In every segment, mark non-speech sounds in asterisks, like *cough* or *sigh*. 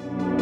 O'Neal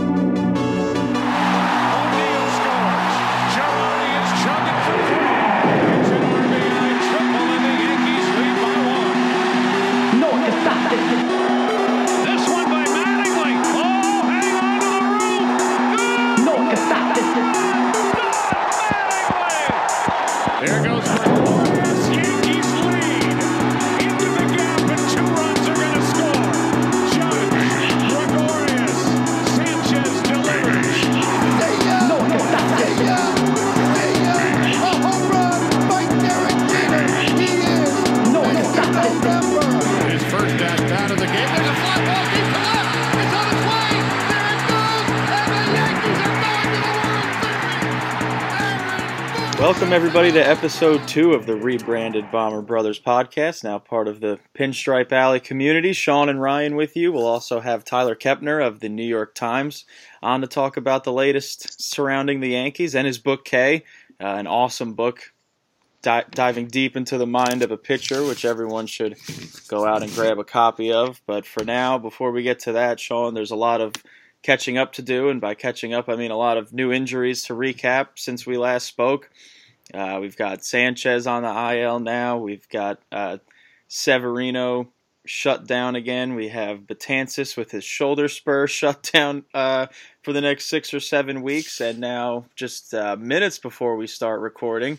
Welcome, everybody, to episode two of the rebranded Bomber Brothers podcast, now part of the Pinstripe Alley community. Sean and Ryan with you. We'll also have Tyler Kepner of the New York Times on to talk about the latest surrounding the Yankees and his book, K, uh, an awesome book di- diving deep into the mind of a pitcher, which everyone should go out and grab a copy of. But for now, before we get to that, Sean, there's a lot of catching up to do, and by catching up, I mean a lot of new injuries to recap since we last spoke. Uh, we've got Sanchez on the IL now. We've got uh, Severino shut down again. We have Betances with his shoulder spur *laughs* shut down uh, for the next six or seven weeks. And now, just uh, minutes before we start recording,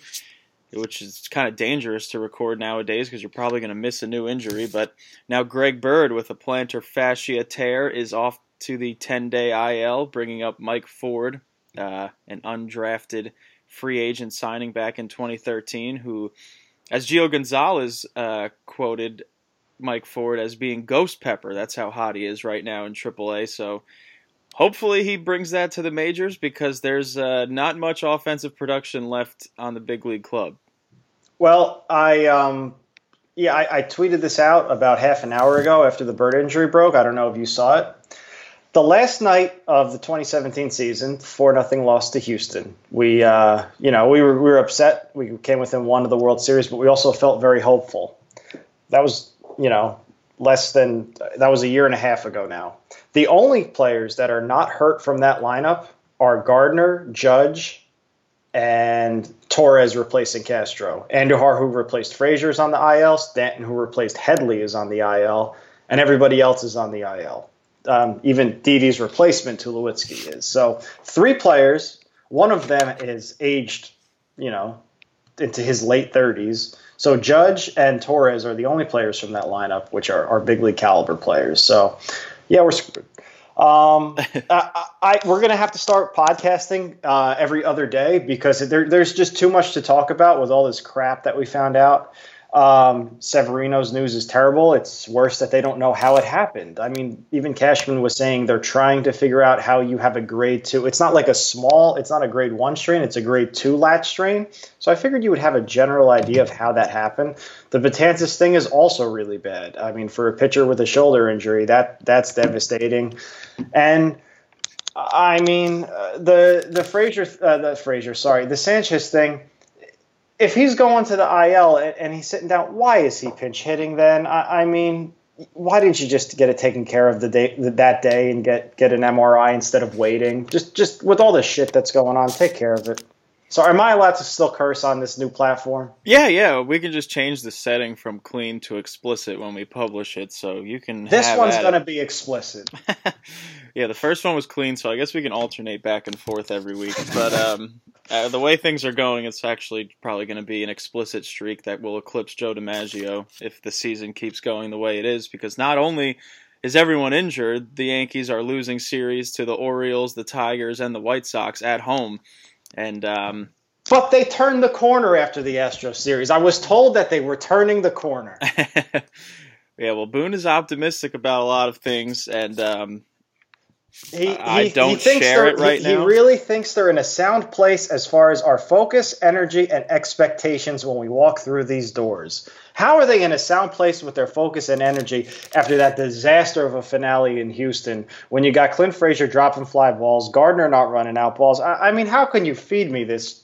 which is kind of dangerous to record nowadays because you're probably going to miss a new injury. But now Greg Bird with a plantar fascia tear is off to the 10 day IL, bringing up Mike Ford, uh, an undrafted free agent signing back in 2013, who, as Gio Gonzalez uh, quoted Mike Ford as being Ghost Pepper. That's how hot he is right now in AAA. So hopefully he brings that to the majors because there's uh, not much offensive production left on the big league club. Well, I um, yeah, I, I tweeted this out about half an hour ago after the bird injury broke. I don't know if you saw it. The last night of the 2017 season, four nothing loss to Houston. We, uh, you know, we were we were upset. We came within one of the World Series, but we also felt very hopeful. That was, you know, less than that was a year and a half ago now. The only players that are not hurt from that lineup are Gardner, Judge, and Torres replacing Castro. Andujar, who replaced Frazier, is on the IL. Stanton, who replaced Headley, is on the IL, and everybody else is on the IL. Um, even Didi's replacement, Tulowitzki, is. So three players. One of them is aged, you know, into his late 30s. So Judge and Torres are the only players from that lineup, which are, are big league caliber players. So, yeah, we're screwed. Um, *laughs* I, I, we're going to have to start podcasting uh, every other day because there, there's just too much to talk about with all this crap that we found out. Um, Severino's news is terrible. It's worse that they don't know how it happened. I mean, even Cashman was saying they're trying to figure out how you have a grade two. It's not like a small, it's not a grade one strain, it's a grade two latch strain. So I figured you would have a general idea of how that happened. The Betances thing is also really bad. I mean, for a pitcher with a shoulder injury, that that's devastating. And I mean, uh, the the Frazier, uh, the Frazier, sorry, the Sanchez thing if he's going to the IL and, and, he's sitting down, why is he pinch hitting then? I, I, mean, why didn't you just get it taken care of the day that day and get get an MRI instead of waiting? Just just with all the shit that's going on, take care of it. So am I allowed to still curse on this new platform? Yeah, yeah. We can just change the setting from clean to explicit when we publish it, so you can. This one's going to be explicit. *laughs* yeah, the first one was clean, so I guess we can alternate back and forth every week. But um, uh, the way things are going, it's actually probably going to be an explicit streak that will eclipse Joe DiMaggio if the season keeps going the way it is. Because not only is everyone injured, the Yankees are losing series to the Orioles, the Tigers, and the White Sox at home. And um, But they turned the corner after the Astro series. I was told that they were turning the corner. *laughs* yeah, well, Boone is optimistic about a lot of things, and um, He, I he- don't he share it right he, now. He really thinks they're in a sound place as far as our focus, energy, and expectations when we walk through these doors. How are they in a sound place with their focus and energy after that disaster of a finale in Houston when you got Clint Frazier dropping fly balls, Gardner not running out balls? I, I mean, how can you feed me this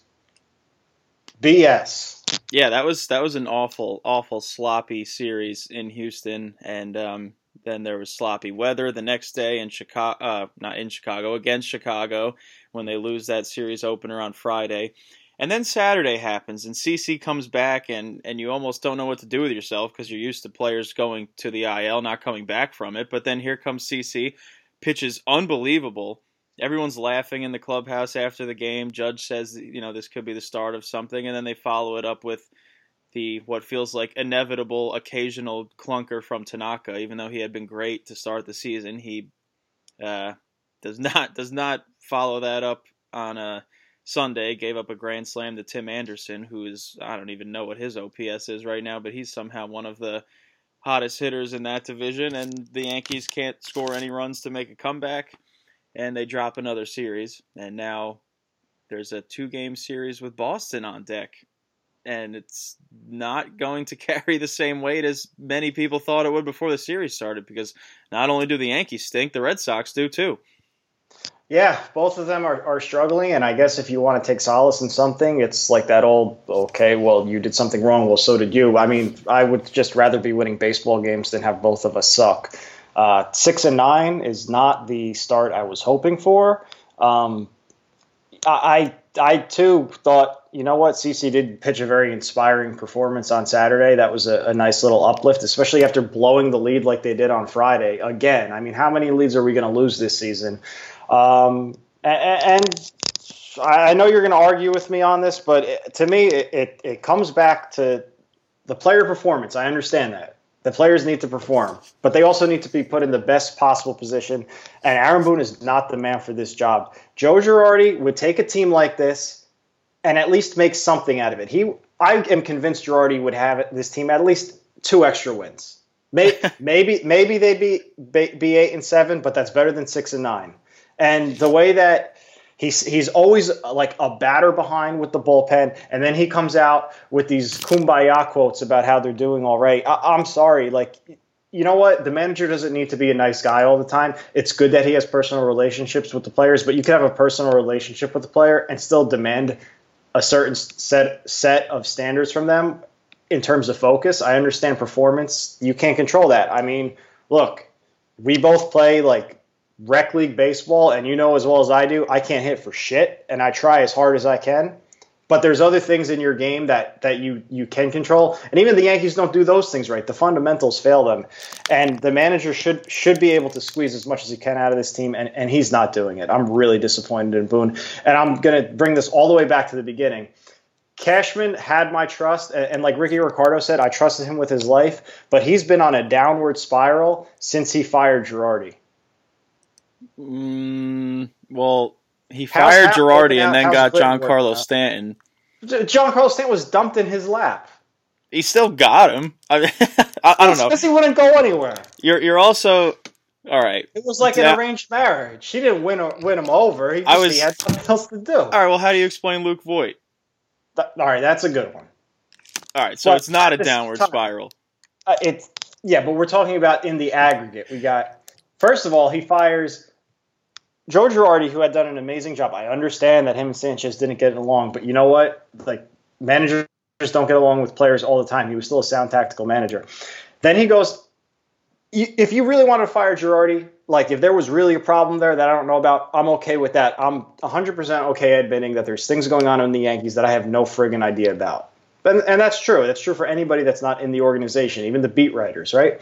BS? yeah, that was that was an awful, awful sloppy series in Houston, and um, then there was sloppy weather the next day in Chicago, uh, not in Chicago, against Chicago when they lose that series opener on Friday. And then Saturday happens, and CC comes back, and, and you almost don't know what to do with yourself because you're used to players going to the IL, not coming back from it. But then here comes CC, pitches unbelievable. Everyone's laughing in the clubhouse after the game. Judge says, you know, this could be the start of something, and then they follow it up with the what feels like inevitable occasional clunker from Tanaka. Even though he had been great to start the season, he uh, does not does not follow that up on a Sunday. Gave up a grand slam to Tim Anderson, who is I don't even know what his OPS is right now, but he's somehow one of the hottest hitters in that division, and the Yankees can't score any runs to make a comeback, and they drop another series, and now there's a two game series with Boston on deck. And it's not going to *laughs* carry the same weight as many people thought it would before the series started because not only do the Yankees stink, the Red Sox do too. Yeah, both of them are, are struggling, and I guess if you want to take solace in something, it's like that old, okay, well, you did something wrong, well, so did you. I mean, I would just rather be winning baseball games than have both of us suck. Uh, six and nine is not the start I was hoping for. Um, I, I too thought, you know what, CC did pitch a very inspiring performance on Saturday. That was a, a nice little uplift, especially after blowing the lead like they did on Friday. Again, I mean, how many leads are we going to lose this season? Um, and, and I know you're going to argue with me on this, but it, to me, it, it, it comes back to the player performance. I understand that. The players need to perform, but they also need to be put in the best possible position. And Aaron Boone is not the man for this job. Joe Girardi would take a team like this and at least make something out of it. He, I am convinced Girardi would have this team at least two extra wins. Maybe, *laughs* maybe, maybe they'd be, be eight and seven, but that's better than six and nine. And the way that he's he's always uh, like a batter behind with the bullpen, and then he comes out with these kumbaya quotes about how they're doing all right. I, I'm sorry, like you know what? The manager doesn't need to be a nice guy all the time. It's good that he has personal relationships with the players, but you can have a personal relationship with the player and still demand a certain set set of standards from them in terms of focus. I understand performance. You can't control that. I mean, look, we both play like rec league baseball, and you know as well as I do, I can't hit for shit, and I try as hard as I can. But there's other things in your game that that you you can control, and even the Yankees don't do those things right. The fundamentals fail them, and the manager should should be able to squeeze as much as he can out of this team, and and he's not doing it. I'm really disappointed in Boone, and I'm gonna bring this all the way back to the beginning. Cashman had my trust, and, and like Ricky Ricardo said, I trusted him with his life, but he's been on a downward spiral since he fired Girardi. Mm, well, he fired Girardi and then got Clinton working out? Stanton. Giancarlo Stanton was dumped in his lap. He still got him. I, mean, *laughs* I, I don't know. Because he wouldn't go anywhere. You're you're also all right. It was like Yeah. an arranged marriage. She didn't win win him over. He, just, I was- he had something else to do. All right. Well, how do you explain Luke Voit? Th- All right, that's a good one. All right. So Well, it's not a downward time- spiral. Uh, it's yeah, but we're talking about in the aggregate. We got first of all, he fires Joe Girardi, who had done an amazing job. I understand that him and Sanchez didn't get along, but you know what? Like managers don't get along with players all the time. He was still a sound tactical manager. Then he goes if you really wanted to fire Girardi, like if there was really a problem there that I don't know about, I'm okay with that. I'm 100% okay admitting that there's things going on in the Yankees that I have no friggin' idea about. And, and that's true. That's true for anybody that's not in the organization, even the beat writers, right?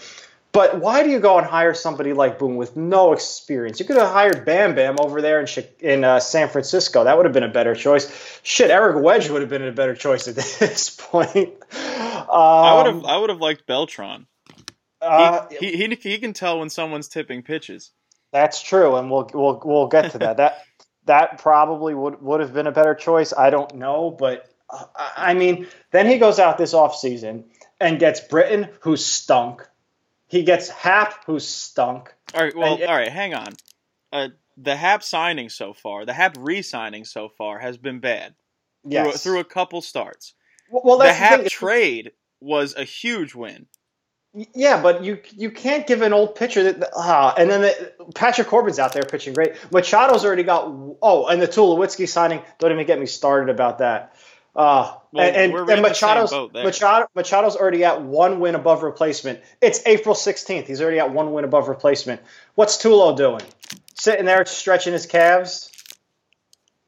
But why do you go and hire somebody like Boone with no experience? You could have hired Bam Bam over there in in uh, San Francisco. That would have been a better choice. Shit, Eric Wedge would have been a better choice at *laughs* this point. Um, I would have I would have liked Beltran. Uh, he, he, he he can tell when someone's tipping pitches. That's true, and we'll we'll we'll get to that. that *laughs* that probably would would have been a better choice. I don't know, but uh, I mean, then he goes out this offseason and gets Britton, who stunk he gets Happ, who's stunk. All right, well, and, all right, hang on. Uh, the Happ signing so far, the Happ re-signing so far has been bad. Yes. Through, through a couple starts. Well, well the the trade was a huge win. Yeah, but you you can't give an old pitcher that uh, and then the, Patrick Corbin's out there pitching great. Machado's already got oh, and the Tulowitzki signing. Don't even get me started about that. Uh, well, and and, and Machado's Machado, Machado's already at one win above replacement. It's April 16th. He's already at one win above replacement. What's Tulo doing? Sitting there stretching his calves?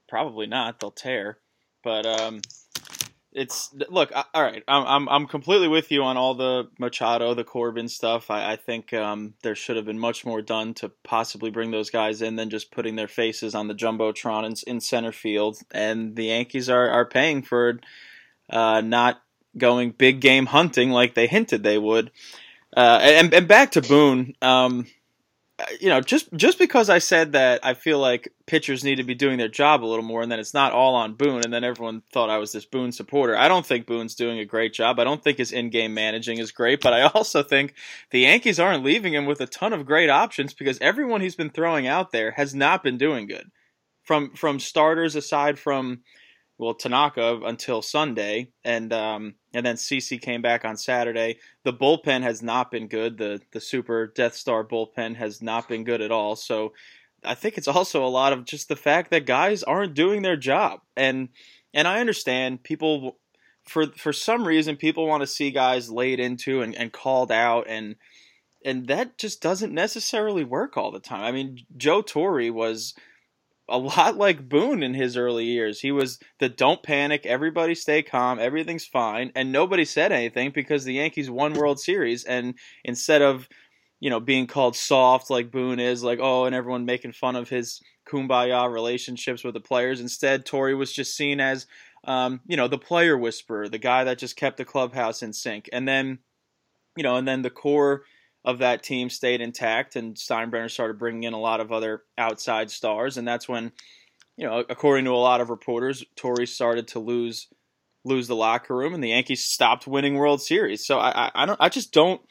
Probably not. They'll tear. But um, it's look all right I'm, I'm i'm completely with you on all the machado the corbin stuff. I, I think um, there should have been much more done to possibly bring those guys in than just putting their faces on the jumbotron in, in center field. And the yankees are, are paying for uh, not going big game hunting like they hinted they would. Uh, and, and back to boone um, you know, just just because I said that I feel like pitchers need to be doing their job a little more, and then it's not all on Boone, and then everyone thought I was this Boone supporter. I don't think Boone's doing a great job. I don't think his in-game managing is great, but I *laughs* also think the Yankees aren't leaving him with a ton of great options because everyone he's been throwing out there has not been doing good. From from starters aside from well Tanaka until Sunday, and um, and then CC came back on Saturday. The bullpen has not been good. The the Super Death Star bullpen has not been good at all. So I think it's also a lot of just the fact that guys aren't doing their job, and and I understand people for for some reason people want to see guys laid into and, and called out and and that just doesn't necessarily work all the time. I mean, Joe Torre was a lot like Boone in his early years. He was the don't panic, everybody stay calm, everything's fine, and nobody said anything because the Yankees won World Series and instead of you know being called soft like Boone is like oh and everyone making fun of his kumbaya relationships with the players instead Torre was just seen as um, you know the player whisperer, the guy that just kept the clubhouse in sync. And then you know and then the core of that team stayed intact, and Steinbrenner started bringing in a lot of other outside stars, and that's when, you know, according to a lot of reporters, Torre started to lose lose the locker room, and the Yankees stopped winning World Series. So I, I, I don't, I just don't,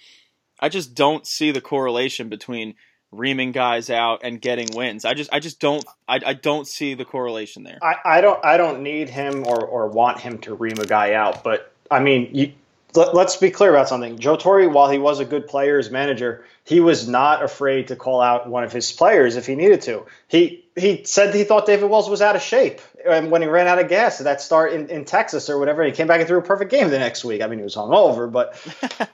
I just don't see the correlation between reaming guys out and getting wins. I just, I just don't, I, I don't see the correlation there. I, I don't, I don't need him or, or want him to ream a guy out, but I mean, you, let, us be clear about something. Joe Torre, while he was a good player as manager, he was not afraid to call out one of his players if he needed to. He he said he thought David Wells was out of shape and when he ran out of gas at that start in, in Texas or whatever. He came back and threw a perfect game the next week. I mean, he was hungover, but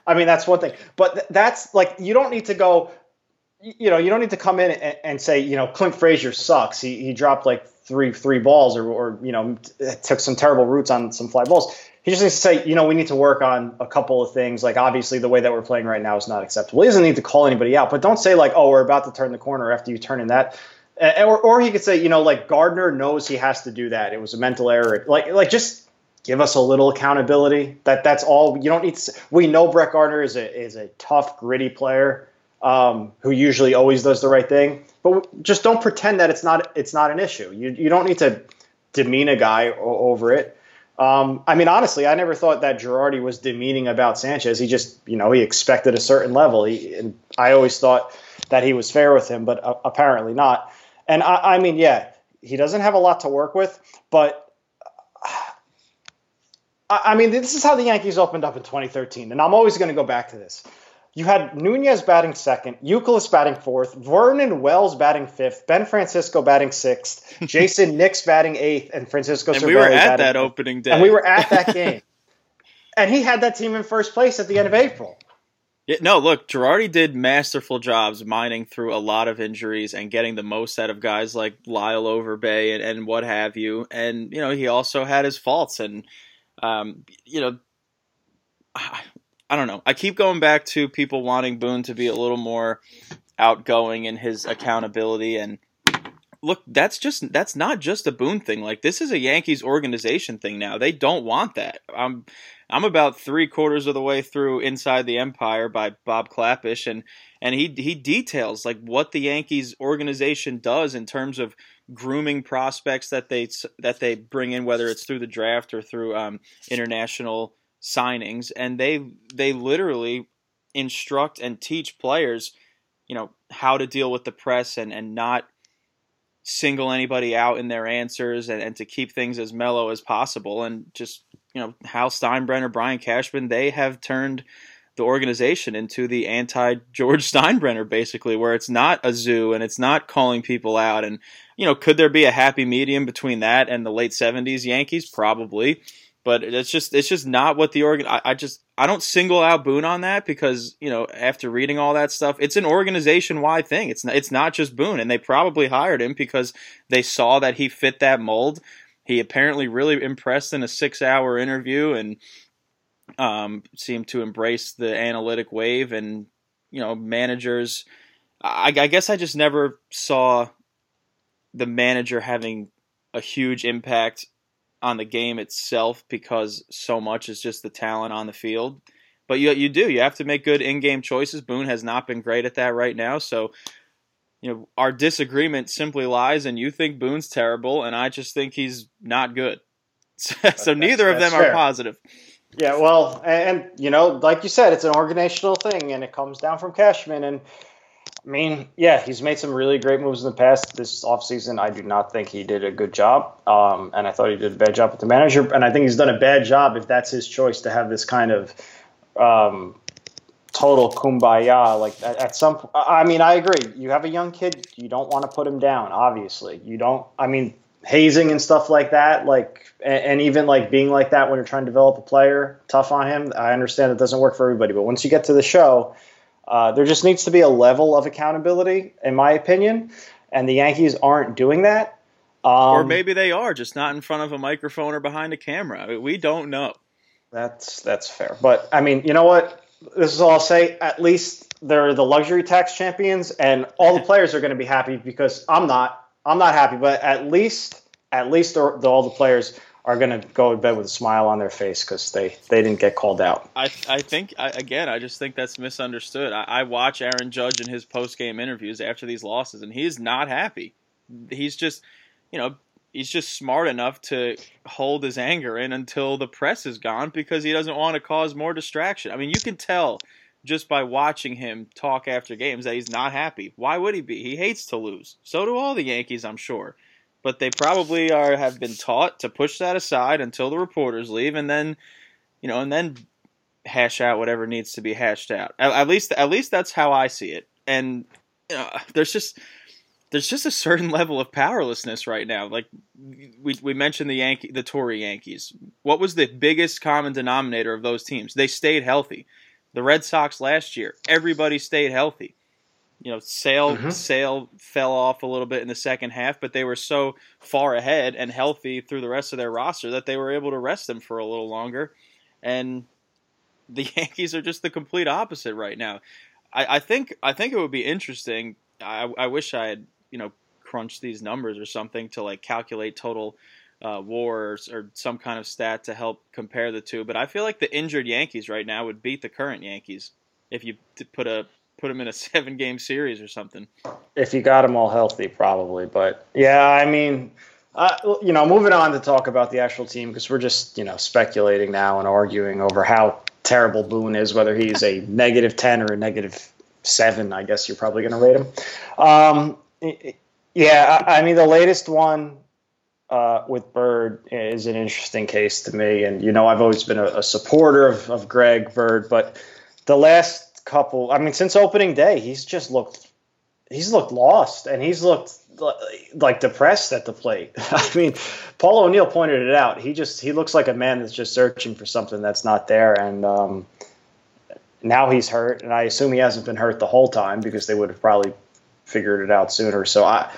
*laughs* I mean that's one thing. But th- that's like you don't need to go. You know, you don't need to come in and, and say, you know, Clint Frazier sucks. He, he dropped like three three balls or, or you know took some terrible routes on some fly balls he just needs to say, you know, we need to work on a couple of things. Like obviously the way that we're playing right now is not acceptable. He doesn't need to call anybody out, but don't say like, oh, we're about to turn the corner after you turn in that. Or, or he could say, you know, like Gardner knows he has to do that. It was a mental error. Like, like just give us a little accountability. That that's all. You don't need to. We know Brett Gardner is a is a tough, gritty player um, who usually always does the right thing. But just don't pretend that it's not it's not an issue. You you don't need to demean a guy over it. Um, I mean, honestly, I never thought that Girardi was demeaning about Sanchez. He just, you know, he expected a certain level. He, and I always thought that he was fair with him, but uh, apparently not. And I, I mean, yeah, he doesn't have a lot to work with, but I, I mean, this is how the Yankees opened up in 2013, and I'm always going to go back to this. You had Nunez batting second, Youkilis batting fourth, Vernon Wells batting fifth, Ben Francisco batting sixth, *laughs* Jayson Nix batting eighth, and Francisco. And Cervelli we were at that fifth. opening day. And we were at that *laughs* game, and he had that team in first place at the end of April. Yeah, no, look, Girardi did masterful jobs mining through a lot of injuries and getting the most out of guys like Lyle Overbay and, and what have you. And, you know, he also had his faults. And, um, you know, I, don't know. I keep going back to people wanting Boone to be a little more outgoing in his accountability. And, look, that's just that's not just a Boone thing. Like this is a Yankees organization thing now. They don't want that. I'm I'm about three quarters of the way through Inside the Empire by Bob Klapisch, and and he he details like what the Yankees organization does in terms of grooming prospects that they that they bring in, whether it's through the draft or through um, international signings, and they they literally instruct and teach players, you know, how to deal with the press and and not single anybody out in their answers and, and to keep things as mellow as possible and just you know, Hal Steinbrenner, Brian Cashman, they have turned the organization into the anti George *laughs* Steinbrenner, basically, where it's not a zoo and it's not calling people out. And, you know, could there be a happy medium between that and the late 70s Yankees? Probably. But it's just it's just not what the organ. I, I just I don't single out Boone on that because you know after reading all that stuff, it's an organization wide thing. It's not, it's not just Boone, and they probably hired him because they saw that he fit that mold. He apparently really impressed in a six hour interview and um, seemed to embrace the analytic wave. And, you know, managers, I, I guess I just never saw the manager having a huge impact on the game itself because so much is just the talent on the field. But you you do you have to make good in game choices. Boone has not been great at that right now, so you know, our disagreement simply lies and you think Boone's terrible and I just think he's not good. *laughs* so neither of them fair. are positive. Yeah, well, and, and, you know, like you said, it's an organizational thing and it comes down from Cashman and I mean, yeah, he's made some really great moves in the past. This offseason, I do not think he did a good job. Um, and I thought he did a bad job with the manager. And I think he's done a bad job if that's his choice to have this kind of um, total kumbaya. Like at, at, some, I mean, I agree. You have a young kid, you don't want to put him down. Obviously, you don't. I mean, hazing and stuff like that, like, and, and, even like being like that when you're trying to develop a player, tough on him. I understand it doesn't work for everybody, but once you get to the show, uh, there just needs to be a level of accountability, in my opinion, and the Yankees aren't doing that. Um, or maybe they are, just not in front of a microphone or behind a camera. We don't know. That's that's fair, but I mean, you know what? this is all I'll say. At least they're the luxury tax champions, and all the players are going to be happy because I'm not. I'm not happy, but at least at least all the players are going to go to bed with a smile on their face because they they didn't get called out. I I think I, again I just think that's misunderstood. I, I watch Aaron Judge in his post game interviews after these losses, and he's not happy. He's just you know he's just smart enough to hold his anger in until the press is gone because he doesn't want to cause more distraction. I mean, you can tell just by watching him talk after games that he's not happy. Why would he be? He hates to lose. So do all the Yankees, I'm sure. But they probably are have been taught to push that aside until the reporters leave and then you know, and then hash out whatever needs to be hashed out. At, at least at least that's how I see it. And you know, there's just there's just a certain *laughs* level of powerlessness right now. Like we we mentioned the Yankee the Torre Yankees. What was the biggest common denominator of those teams? They stayed healthy. The Red Sox last year, everybody stayed healthy. You know, Sale mm-hmm. Sale fell off a little bit in the second half, but they were so far ahead and healthy through the rest of their roster that they were able to rest them for a little longer. And the *laughs* Yankees are just the complete opposite right now. I, I think I think it would be interesting. I, I wish I had you know crunched these numbers or something to like calculate total uh, wars or some kind of stat to help compare the two. But I feel like the injured Yankees right now would beat the current Yankees if you put a put them in a *laughs* seven game series or something. If you got them all healthy, probably. But yeah, I mean. Uh, you know, moving on to talk about the actual team because we're just you know speculating now and arguing over how terrible Boone is, whether he's a negative ten or a negative seven. I guess you're probably going to rate him. Um, yeah, I mean the latest one uh, with Bird is an interesting case to me, and you know I've always been a, a, supporter of, of Greg Bird, but the last couple, I mean since opening day, he's just looked he's looked lost, and he's looked like depressed at the plate. *laughs* I mean, Paul O'Neill pointed it out. He just he looks like a man that's just searching for something that's not there, and um, now he's hurt, and I assume he hasn't been hurt the whole time because they would have probably figured it out sooner. So I,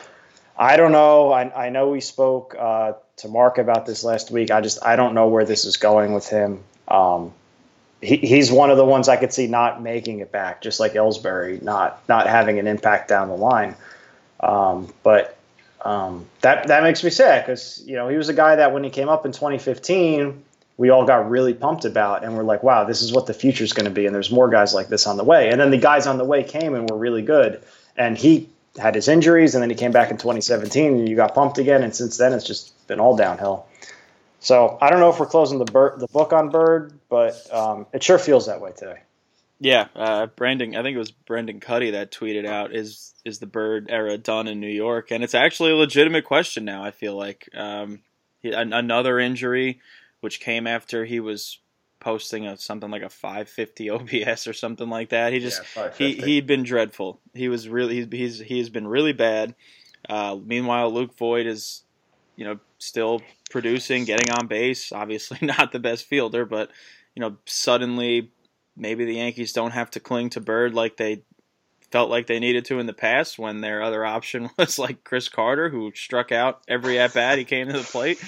I don't know. I, I know we spoke uh, to Mark about this last week. I just I don't know where this is going with him. Um, he, he's one of the ones I could see not making it back, just like Ellsbury, not not having an impact down the line. Um, but um, that that makes me sad because you know he was a guy that when he came up in 2015, we all got really pumped about, and we're like, wow, this is what the future is going to be, and there's more guys like this on the way. And then the guys on the way came and were really good, and he had his injuries, and then he came back in 2017, and you got pumped again, and since then it's just been all downhill. So I don't know if we're closing the Bird, the book on Bird, but um, it sure feels that way today. Yeah, uh, Brandon. I think it was Brendan Kuty that tweeted out is is the Bird era done in New York, and it's actually a legitimate question now. I feel like um, he, an, another injury, which came after he was posting a, something like a 550 OPS or something like that. He just yeah, he he'd been dreadful. He was really he's he's he has been really bad. Uh, meanwhile, Luke Voit is you know still producing, getting on base. Obviously, *laughs* not the best fielder, but you know suddenly maybe the Yankees don't have to cling to Bird like they felt like they needed to in the past when their other option *laughs* was like Chris Carter, who struck out every at bat he came to the plate.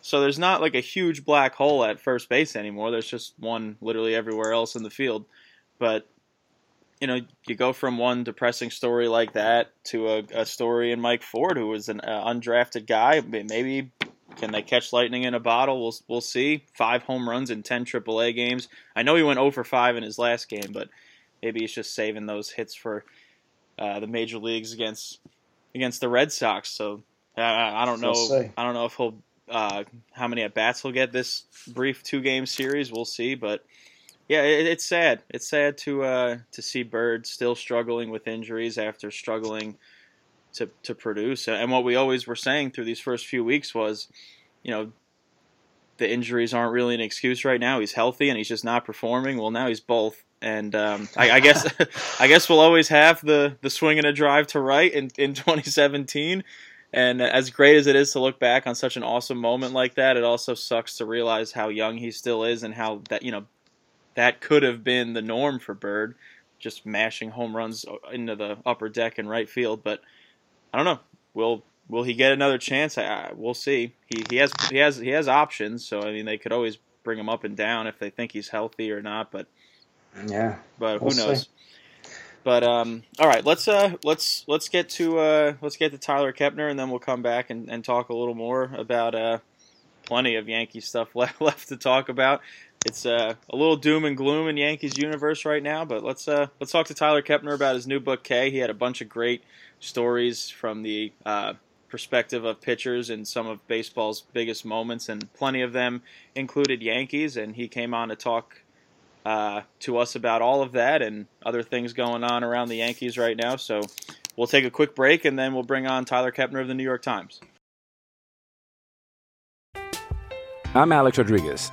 So there's not like a huge black hole at first base anymore. There's just one literally everywhere else in the field. But you know, you go from one depressing story like that to a, a story in Mike Ford, who was an uh, undrafted guy. Maybe can they catch lightning in a bottle? We'll we'll see. Five home runs in ten AAA games. I know he went 0 for 5 in his last game, but maybe he's just saving those hits for uh, the major leagues against against the Red Sox. So uh, I don't know. We'll. I don't know if he'll uh, how many at bats he'll get this brief two game series. We'll see, but yeah, it, it's sad. It's sad to uh, to see Bird still struggling with injuries after struggling to to produce. And what we always were saying through these first few weeks was, you know, the injuries aren't really an excuse right now. He's healthy and he's just not performing. Well, now he's both. And um, I, I guess *laughs* I guess we'll always have the the swing and a drive to right in, in *laughs* 2017. And as great as it is to look back on such an awesome moment like that, it also sucks to realize how young he still is and how that you know that could have been the norm for Bird, just mashing home runs into the upper deck and right field. But I don't know. Will will he get another chance? I, I, we'll see. He he has he has he has options. So I mean, they could always bring him up and down if they think he's healthy or not. But Yeah. but We'll who see. knows? But um, all right, let's uh, let's let's get to uh, let's get to Tyler Kepner, and then we'll come back and, and talk a little more about uh, plenty of Yankee stuff *laughs* left left to talk about. It's uh, a little doom and gloom in Yankees universe right now, but let's uh, let's talk to Tyler Kepner about his new book K. He had a bunch of great stories from the uh, perspective of pitchers in some of baseball's biggest moments, and plenty of them included Yankees. And he came on to talk uh, to us about all of that and other things going on around the Yankees right now. So we'll take a quick break and then we'll bring on Tyler Kepner of the New York Times. I'm Alex Rodriguez.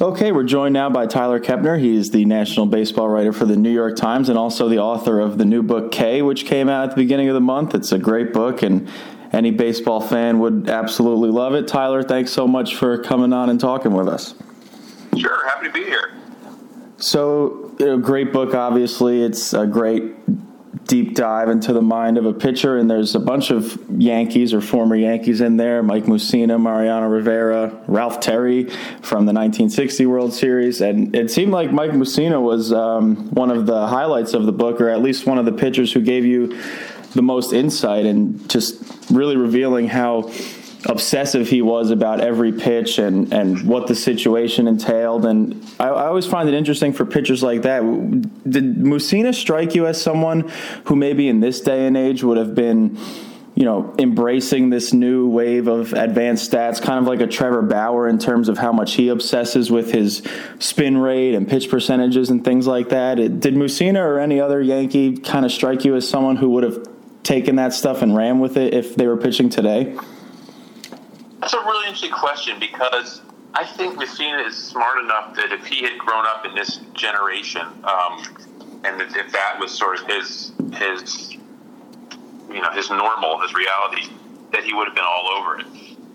Okay, we're joined now by Tyler Kepner. He's the national baseball writer for the New York Times and also the author of the new book K, which came out at the beginning of the month. It's a great book, and any baseball fan would absolutely love it. Tyler, thanks so much for coming on and talking with us. Sure, happy to be here. So, you know, great book, obviously. It's a great deep dive into the mind of a pitcher, and there's a bunch of Yankees or former Yankees in there Mike Mussina, Mariano Rivera, Ralph Terry from the 1960 World Series. And it seemed like Mike Mussina was um, one of the highlights of the book, or at least one of the pitchers who gave you the most insight and just really revealing how obsessive he was about every pitch and, and what the situation entailed. And I, I, always find it interesting for pitchers like that. Did Mussina strike you as someone who maybe in this day and age would have been, you know, embracing this new wave of advanced stats, kind of like a Trevor Bauer in terms of how much he obsesses with his spin rate and pitch percentages and things like that? It, did Mussina or any other Yankee kind of strike you as someone who would have taken that stuff and ran with it if they were pitching today? That's a really interesting question because I think Mussina is smart enough that if he had grown up in this generation, um, and if that was sort of his his you know his normal, his reality, that he would have been all over it.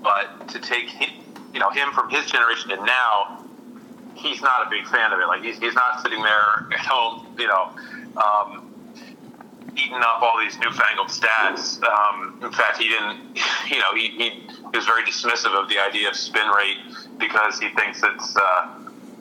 But to take him, you know him from his generation and now, he's not a big fan of it. Like he's, he's not sitting there *laughs* at home, you know. Um, eating up all these newfangled stats. Um, in fact, he didn't, *laughs* you know, he, he is very dismissive of the idea of spin rate because he thinks it's uh,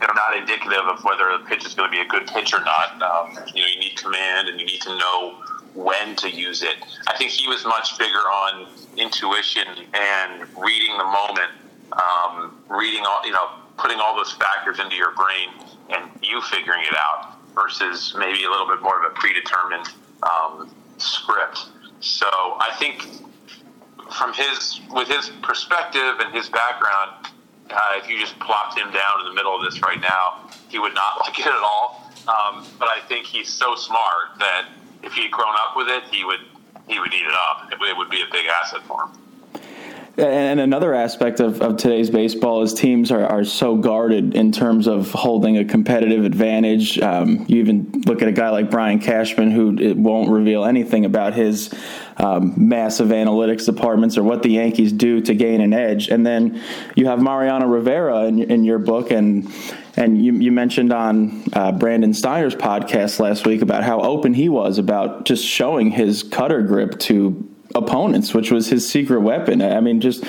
you know not indicative of whether the pitch is going to be a good pitch or not. Um, you know, you need command and you need to know when to use it. I think he was much bigger on intuition and reading the moment, um, reading all you know, putting all those factors into your brain and you figuring it out versus maybe a little bit more of a predetermined um, script. So I think from his with his perspective and his background, uh, if you just plopped him down in the middle of this right now, he would not *laughs* like it at all. Um, but I think he's so smart that if he had grown up with it, he would he would eat it up. It, it would be a big asset for him. And another aspect of, of today's baseball is teams are, are so guarded in terms of holding a competitive advantage. Um, you even look at a guy like Brian Cashman, who won't reveal anything about his um, massive analytics departments or what the Yankees do to gain an edge. And then you have Mariano Rivera in, in your book, and and you, you mentioned on uh, Brandon Steiner's podcast last week about how open he was about just showing his cutter grip to opponents, which was his secret weapon. I mean, just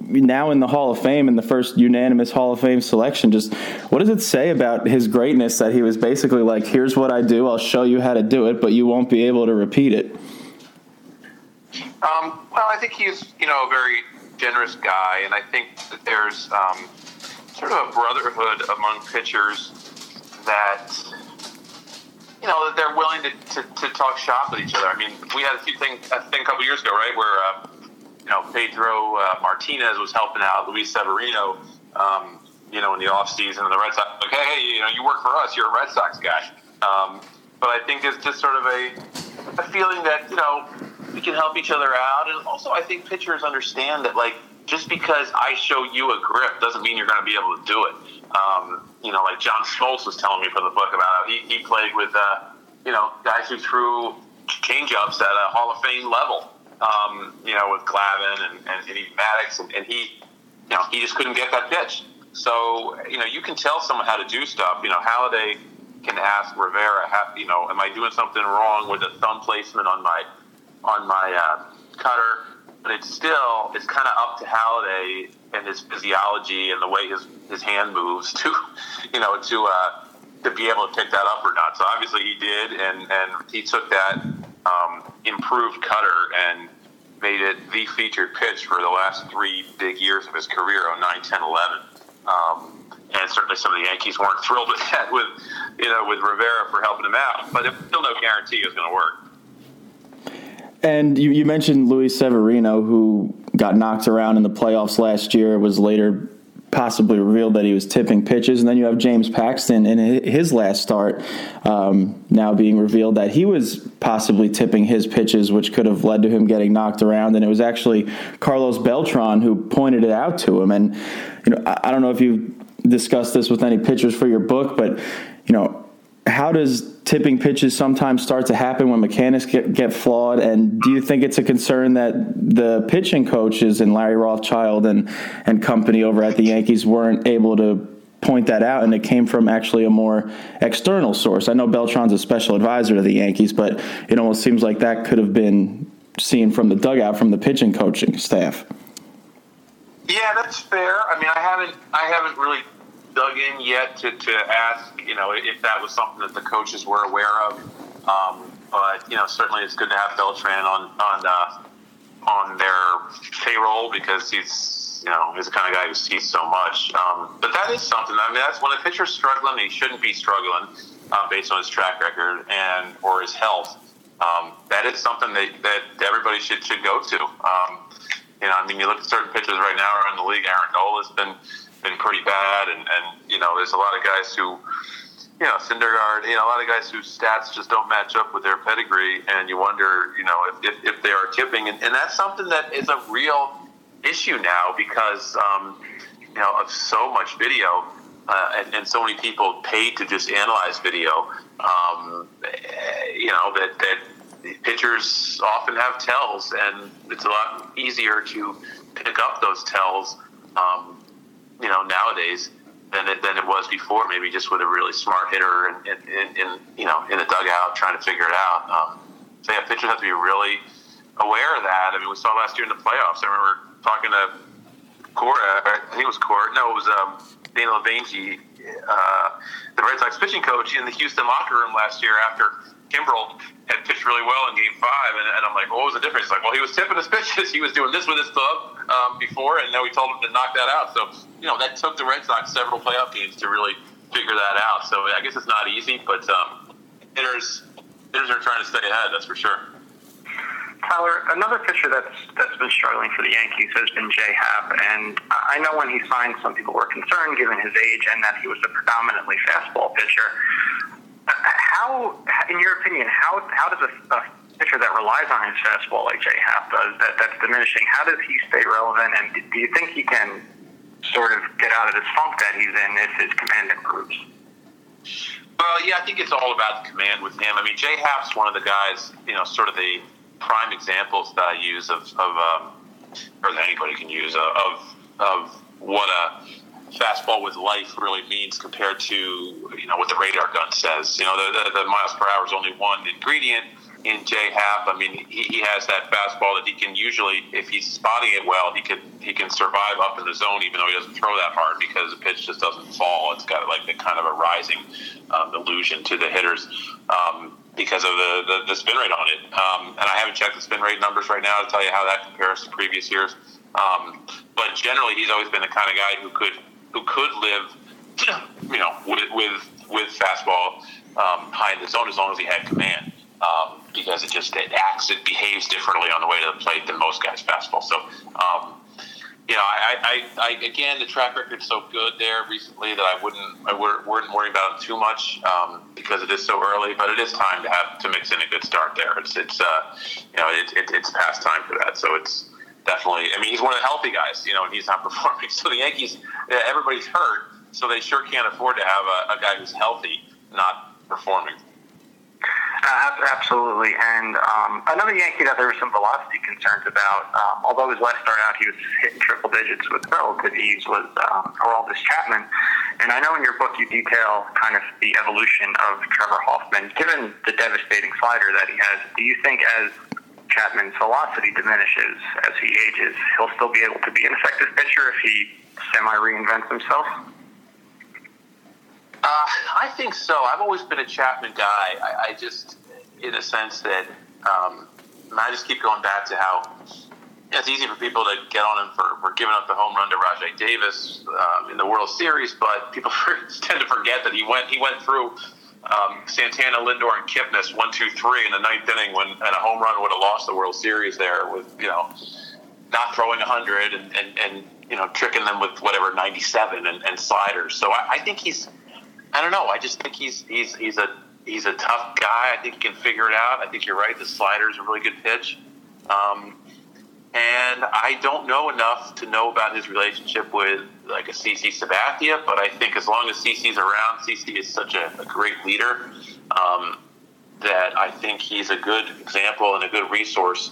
now in the Hall of Fame in the first unanimous Hall of Fame selection, just what does it say about his greatness that he was basically like, here's what I do, I'll show you how to do it, but you won't be able to repeat it? Um, well, I think he's, you know, a very generous guy, and I think that there's um, sort of a brotherhood among pitchers that you know, that they're willing to, to, to, talk shop with each other. I mean, we had a few things, a thing a couple years ago, right, where, uh, you know, Pedro uh, Martinez was helping out Luis Severino, um, you know, in the offseason, and the Red Sox, like, hey, hey, you know, you work for us, you're a Red Sox guy. Um, but I think it's just sort of a, a feeling that, you know, we can help each other out. And also, I think pitchers understand that, like, just because I show you a grip doesn't mean you're going to be able to do it. Um, you know, like John Smoltz was telling me for the book about how he, he played with, uh, you know, guys who threw changeups at a Hall of Fame level. Um, you know, with Glavine and, and, and even Maddux, and, and he, you know, he just couldn't get that pitch. So, you know, you can tell someone how to do stuff. You know, Halladay can ask Rivera, how, you know, am I doing something wrong with the thumb placement on my on my uh, cutter? But it's still it's kind of up to Halladay and his physiology and the way his his hand moves to, *laughs* you know, to uh, to be able to pick that up or not. So obviously he did, and and he took that um, improved cutter and made it the featured pitch for the last three big years of his career, 09, 10, 11. Um, and certainly some of the Yankees weren't thrilled with that, with you know, with Rivera for helping him out. But there's still no guarantee it was going to work. And you, you mentioned Luis Severino, who got knocked around in the playoffs last year, was later possibly revealed that he was tipping pitches. And then you have James Paxton in his last start, um, now being revealed that he was possibly tipping his pitches, which could have led to him getting knocked around. And it was actually Carlos Beltran who pointed it out to him. And you know, I, I don't know if you discussed this with any pitchers for your book, but you know, how does tipping pitches sometimes start to happen when mechanics get, get flawed? And do you think it's a concern that the pitching coaches and Larry Rothschild and, and company over at the Yankees weren't able to point that out and it came from actually a more external source? I know Beltran's a special advisor to the Yankees, but it almost seems like that could have been seen from the dugout from the pitching coaching staff. Yeah, that's fair. I mean, I haven't I haven't really dug in yet to, to ask, you know, if that was something that the coaches were aware of. Um, but you know certainly it's good to have Beltran on on uh, on their payroll because he's you know he's the kind of guy who sees so much. Um, but that is something. I mean, that's when a pitcher's struggling, he shouldn't be struggling uh, based on his track record and or his health. Um, that is something that, that everybody should should go to. Um, you know, I mean, you look at certain pitchers right now around the league. Aaron Nola's been been pretty bad, and and you know, there's a lot of guys who you know, Syndergaard, you know, a lot of guys whose stats just don't match up with their pedigree, and you wonder, you know, if, if, if they are tipping, and, and that's something that is a real issue now because, um, you know, of so much video uh, and, and, so many people paid to just analyze video. Um, you know that that pitchers often have tells, and it's a lot easier to pick up those tells. Um, you know nowadays than it, than it was before. Maybe just with a really smart hitter and in, in, in, you know in the dugout trying to figure it out. Um, so yeah, pitchers have to be really aware of that. I mean, we saw last year in the playoffs. I remember talking to Cora. I think it was Cora. No, it was um, Dana LeVangie, uh, the Red Sox pitching coach in the Houston locker room last year after Kimbrel had pitched really well in Game Five, and, and I'm like, what was the difference? He's like, well, he was tipping his *laughs* pitches. He was doing this with his thumb um, before, and now we told him to knock that out. So you know that took the Red Sox several playoff games to really figure that out. So I guess it's not easy, but um, hitters hitters are trying to stay ahead. That's for sure. Tyler, another pitcher that's that's been struggling for the Yankees has been Jay Happ, and I know when he signed, some people were concerned given his age and that he was a predominantly fastball pitcher. How, in your opinion, how how does a, a pitcher that relies on his fastball like Jay Happ does that that's diminishing? How does he stay relevant? And do you think he can sort of get out of this funk that he's in if his command improves? Well, yeah, I think it's all about the command with him. I mean, Jay Happ's one of the guys, you know, sort of the prime examples that I use of, of um, or that anybody can use uh, of of what a fastball with life really means compared to you know what the radar gun says. You know, the, the, the miles per hour is only one ingredient in Jay Happ. I mean, he, he has that fastball that he can usually, if he's spotting it well, he can he can survive up in the zone even though he doesn't throw that hard because the pitch just doesn't fall. It's got like the kind of a rising um, illusion to the hitters. Um, because of the, the, the, spin rate on it. Um, and I haven't checked the spin rate numbers right now to tell you how that compares to previous years. Um, but generally, he's always been the kind of guy who could who could live, *clears throat* you know, with with, with fastball um, high in the zone as long as he had command. Um, because it just it acts, it behaves differently on the way to the plate than most guys' fastball. So um, you know, I, I, I, again, the track record's so good there recently that I wouldn't, I wouldn't worry about it too much um, because it is so early. But it is time to have to mix in a good start there. It's, it's, uh, you know, it, it, it's past time for that. So it's definitely. I mean, he's one of the healthy guys, you know, and he's not *laughs* performing. So the Yankees, everybody's hurt, so they sure can't afford to have a, a guy who's healthy not performing. Absolutely. And um, another Yankee that there were some velocity concerns about, um, although his last start out he was hitting triple digits with relative ease, was um, Aroldis Chapman. And I know in your book you detail kind of the evolution of Trevor Hoffman. Given the devastating slider that he has, do you think as Chapman's velocity diminishes as he ages, he'll still be able to be an effective pitcher if he semi reinvents himself? Uh, I think so. I've always been a Chapman guy. I, I just, in a sense that, um, I just keep going back to how it's easy for people to get on him for, for giving up the home run to Rajai Davis um, in the World Series, but people *laughs* tend to forget that he went he went through um, Santana, Lindor, and Kipnis one, two, three in the ninth inning when and a home run would have lost the World Series there with you know not throwing hundred and, and, and you know tricking them with whatever ninety seven and, and sliders. So I, I think he's I don't know. I just think he's he's he's a he's a tough guy. I think he can figure it out. I think you're right. The slider is a really good pitch. Um, and I don't know enough to know about his relationship with like a CC Sabathia, but I think as long as CC's around, CC is such a, a great leader um, that I think he's a good example and a good resource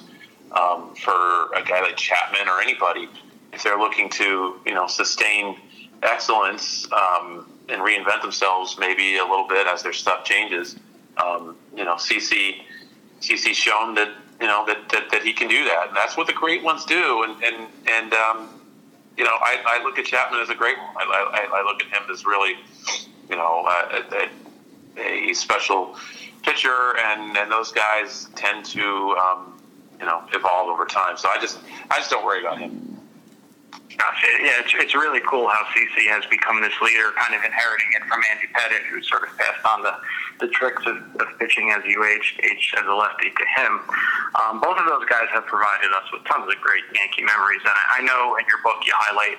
um, for a guy like Chapman or anybody if they're looking to you know sustain excellence. Um, and reinvent themselves maybe a little bit as their stuff changes. Um, you know, CC CC's shown that you know that, that, that he can do that, and that's what the great ones do. And and and um, you know, I, I look at Chapman as a great one. I, I, I look at him as really, you know, uh, a, a, special pitcher, and, and those guys tend to, um, you know, evolve over time. So I just I just don't worry about him. Gotcha. Yeah, it's, it's really cool how CC has become this leader, kind of inheriting it from Andy Pettitte, who sort of passed on the, the tricks of, of pitching as you aged, aged as a lefty to him. Um, both of those guys have provided us with tons of great Yankee memories, and I, I know in your book you highlight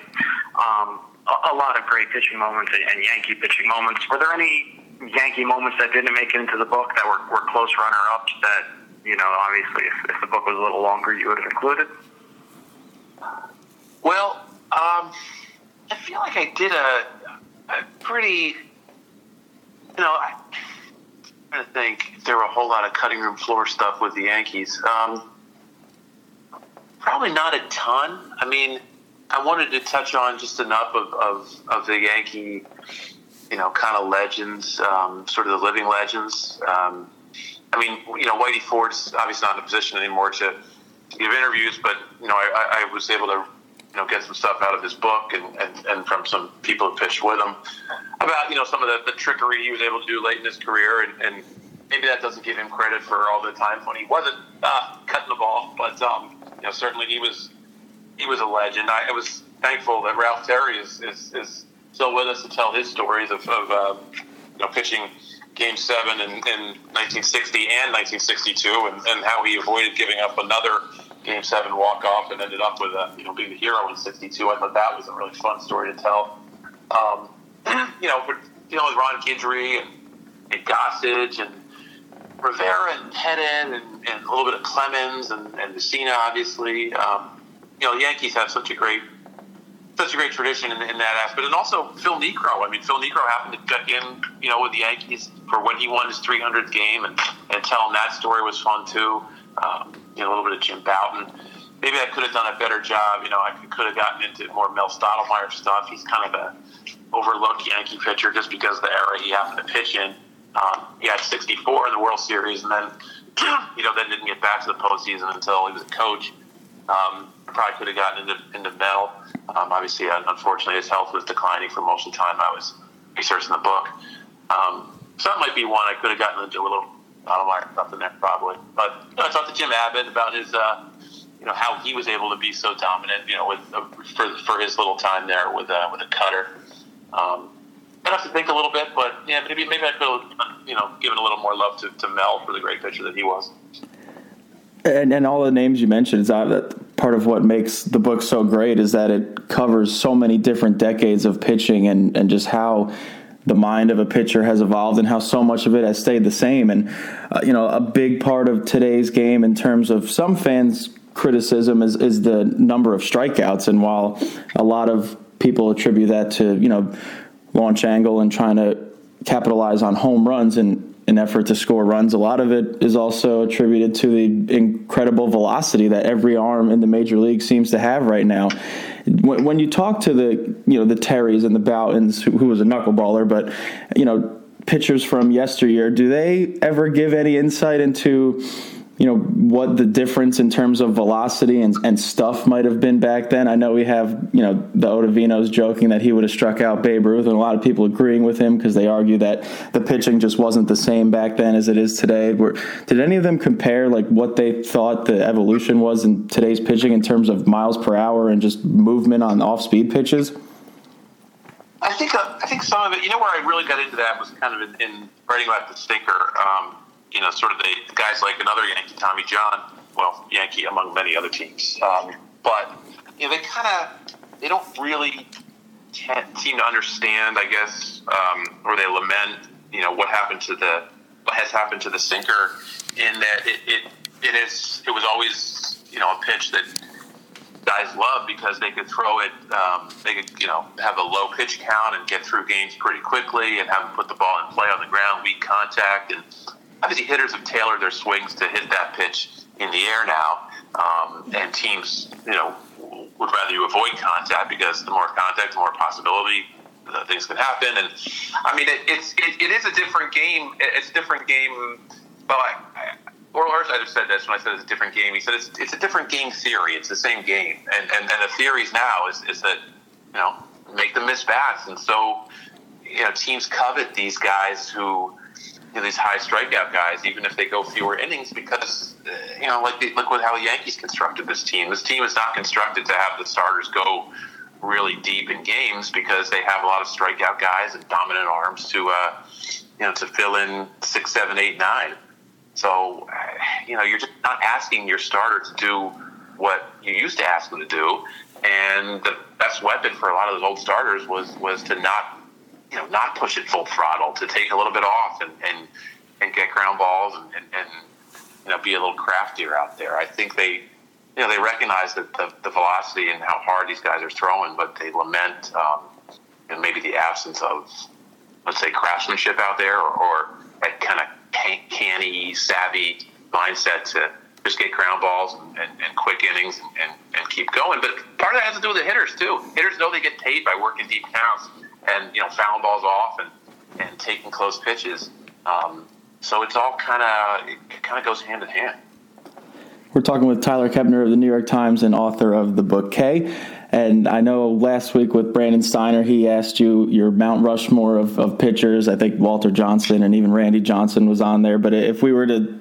um, a, a lot of great pitching moments and, Yankee pitching moments. Were there any Yankee moments that didn't make it into the book that were, were close runner-ups that, you know, obviously if, if the book was a little longer, you would have included? Well, um, I feel like I did a, a pretty, you know, I, I'm trying to think there were a whole lot of cutting room floor stuff with the Yankees. Um, probably not a ton. I mean, I wanted to touch on just enough of, of, of the Yankee, you know, kind of legends, um, sort of the living legends. Um, I mean, you know, Whitey Ford's obviously not in a position anymore to, to give interviews, but you know, I, I was able to you know, get some stuff out of his book and, and, and from some people who pitched with him about, you know, some of the, the trickery he was able to do late in his career. And, and maybe that doesn't give him credit for all the times when he wasn't uh, cutting the ball. But, um, you know, certainly he was he was a legend. I, I was thankful that Ralph Terry is, is, is still with us to tell his stories of, of uh, you know, pitching Game 7 in, in 1960 and 1962 and, and how he avoided giving up another Game Seven walk off and ended up with a you know being the hero in '62. I thought that was a really fun story to tell. Um, *clears throat* you know, for, you know with Ron Guidry and, and Gossage and Rivera and Pettitte and, and a little bit of Clemens and, and Mussina, obviously. Um, you know, the Yankees have such a great such a great tradition in, in that aspect, and also Phil Niekro. I mean, Phil Niekro happened to get in, you know, with the Yankees for when he won his 300th game, and, and telling that story was fun too. Um, you know, a little bit of Jim Bouton. Maybe I could have done a better job. You know, I could have gotten into more Mel Stottlemyre stuff. He's kind of a overlooked Yankee pitcher just because of the era he happened to pitch in. Um, he had 64 in the World Series, and then *clears throat* you know then didn't get back to the postseason until he was a coach. Um, probably could have gotten into into Mel. Um, obviously, unfortunately, his health was declining for most of the time I was researching the book. Um, so that might be one I could have gotten into a little Stottlemyre stuff in there probably. But you know, I talked to Jim Abbott about his, uh, you know, how he was able to be so dominant, you know, with uh, for for his little time there with uh, with a cutter. Um, I'd have to think a little bit, but yeah, maybe maybe I could have, you know, given a little more love to, to Mel for the great pitcher that he was. And, and all the names you mentioned is that part of what makes the book so great is that it covers so many different decades of pitching and, and just how the mind of a pitcher has evolved and how so much of it has stayed the same. And, uh, you know, a big part of today's game in terms of some fans' criticism is, is the number of strikeouts. And while a lot of people attribute that to, you know, launch angle and trying to capitalize on home runs in an effort to score runs, a lot of it is also attributed to the incredible velocity that every arm in the major league seems to have right now. When, when you talk to the you know the Terrys and the Boutons, who, who was a knuckleballer, but you know pitchers from yesteryear, do they ever give any insight into you know what the difference in terms of velocity and, and stuff might have been back then. I know we have you know the Ottavinos joking that he would have struck out Babe Ruth, and a lot of people agreeing with him because they argue that the pitching just wasn't the same back then as it is today. Were, did any of them compare like what they thought the evolution was in today's pitching in terms of miles per hour and just movement on off speed pitches? I think uh, I think some of it. You know where I really got into that was kind of in, in writing about the sinker. Um, you know, sort of the, guys like another Yankee, Tommy John, well, Yankee among many other teams. Um, but you know, they kind of they don't really seem to understand, I guess, um, or they lament, you know, what happened to the what has happened to the sinker, in that it it, it is it was always you know a pitch that guys love because they could throw it, um, they could, you know, have a low pitch count and get through games pretty quickly and have them put the ball in play on the ground, weak contact, and obviously hitters have tailored their swings to hit that pitch in the air now, um, and teams, you know, would rather you avoid contact because the more contact, the more possibility things can happen. And I mean, it, it's it, it is a different game. It's a different game. But I, or I just said this when I said it's a different game. He said it's, it's a different game theory. It's the same game, and and, and the theories now is is that you know make them miss bats, and so you know teams covet these guys who you know, these high strikeout guys, even if they go fewer innings, because uh, you know, like the, look with how the Yankees constructed this team. This team is not constructed to have the starters go really deep in games because they have a lot of strikeout guys and dominant arms to uh, you know to fill in six, seven, eight, nine. So uh, you know, you're just not asking your starter to do what you used to ask them to do. And the best weapon for a lot of those old starters was was to not you know not push it full throttle, to take a little bit off and and, and get ground balls and, and, and you know be a little craftier out there. I think they you know they recognize that the, the velocity and how hard these guys are throwing, but they lament um, know, maybe the absence of let's say craftsmanship out there or, or that kind of canny, savvy mindset to just get ground balls and, and, and quick innings and, and, and, keep going. But part of that has to do with the hitters too. Hitters know they get paid by working deep counts and you know fouling balls off and, and taking close pitches. Um, so it's all kind of it kind of goes hand in hand. We're talking with Tyler Kepner of the New York Times and author of the book K. And I know last week with Brandon Steiner, he asked you your Mount Rushmore of, of pitchers. I think Walter Johnson and even Randy Johnson was on there. But if we were to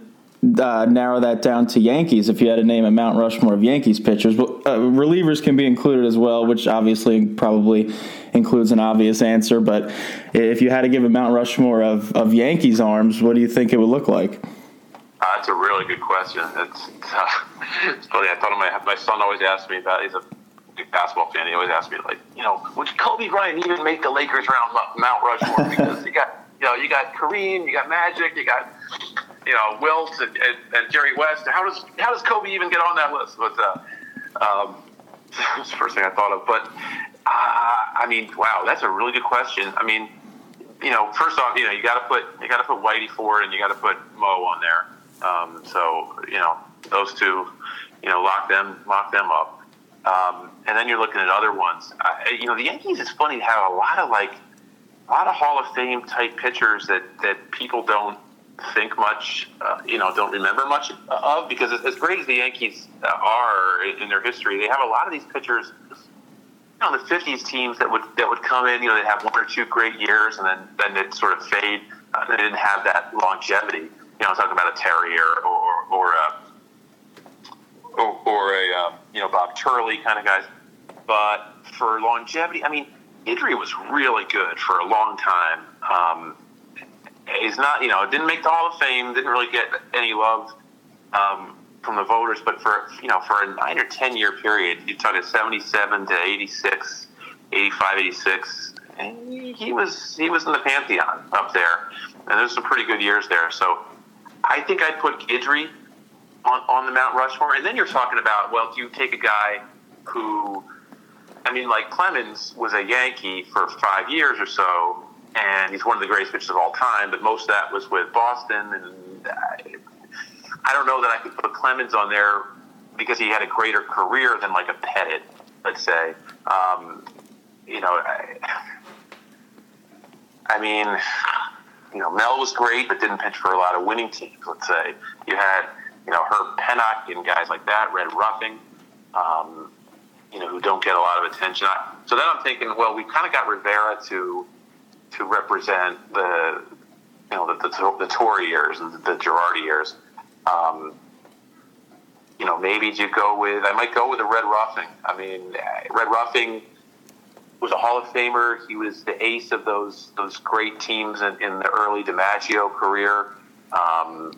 uh, narrow that down to Yankees, if you had to name a Mount Rushmore of Yankees pitchers, uh, relievers can be included as well, which obviously probably includes an obvious answer. But if you had to give a Mount Rushmore of, of Yankees arms, what do you think it would look like? Uh, that's a really good question. It's, uh, *laughs* it's funny. I thought of my my son always asked me about. He's a big basketball fan. He always asked me like, you know, would Kobe Bryant even make the Lakers round Mount Rushmore? *laughs* Because you got you know you got Kareem, you got Magic, you got you know, Wilt and, and, and, Jerry West. How does how does Kobe even get on that list? But uh, um, *laughs* that's the first thing I thought of. But I mean, wow, that's a really good question. I mean, you know, first off, you know, you got to put you got to put Whitey Ford and you got to put Mo on there. Um, so you know, those two, you know, lock them lock them up. Um, and then you're looking at other ones. Uh, you know, the Yankees. It's funny have a lot of like a lot of Hall of Fame type pitchers that that people don't think much, uh, you know, don't remember much of because as great as the Yankees uh, are in their history, they have a lot of these pitchers. You know, the '50s teams that would that would come in, you know, they'd have one or two great years, and then then they'd sort of fade. Uh, they didn't have that longevity. You know, I'm talking about a Terrier or or a or, or a um, you know Bob Turley kind of guys. But for longevity, I mean, Guidry was really good for a long time. Um, he's not, you know, didn't make the Hall of Fame, didn't really get any love um, from the voters, but for, you know, for a nine or 10 year period, you talk at 77 to 86, 85, 86, and he was, he was in the pantheon up there. And there's some pretty good years there. So I think I'd put Guidry on, on the Mount Rushmore. And then you're talking about, well, do you take a guy who, I mean, like Clemens was a Yankee for five years or so, and he's one of the greatest pitchers of all time. But most of that was with Boston, and uh, I don't know that I could put Clemens on there because he had a greater career than like a Pettitte, let's say. Um, you know, I, I mean, you know, Mel was great, but didn't pitch for a lot of winning teams. Let's say you had, you know, Herb Pennock and guys like that, Red Ruffing. Um, you know, who don't get a lot of attention. So then I'm thinking, well, we kind of got Rivera to to represent the you know the the, the Torre years and the Girardi years. Um, you know, maybe you go with I might go with a Red Ruffing. I mean, Red Ruffing was a Hall of Famer. He was the ace of those those great teams in, in the early DiMaggio career. Um,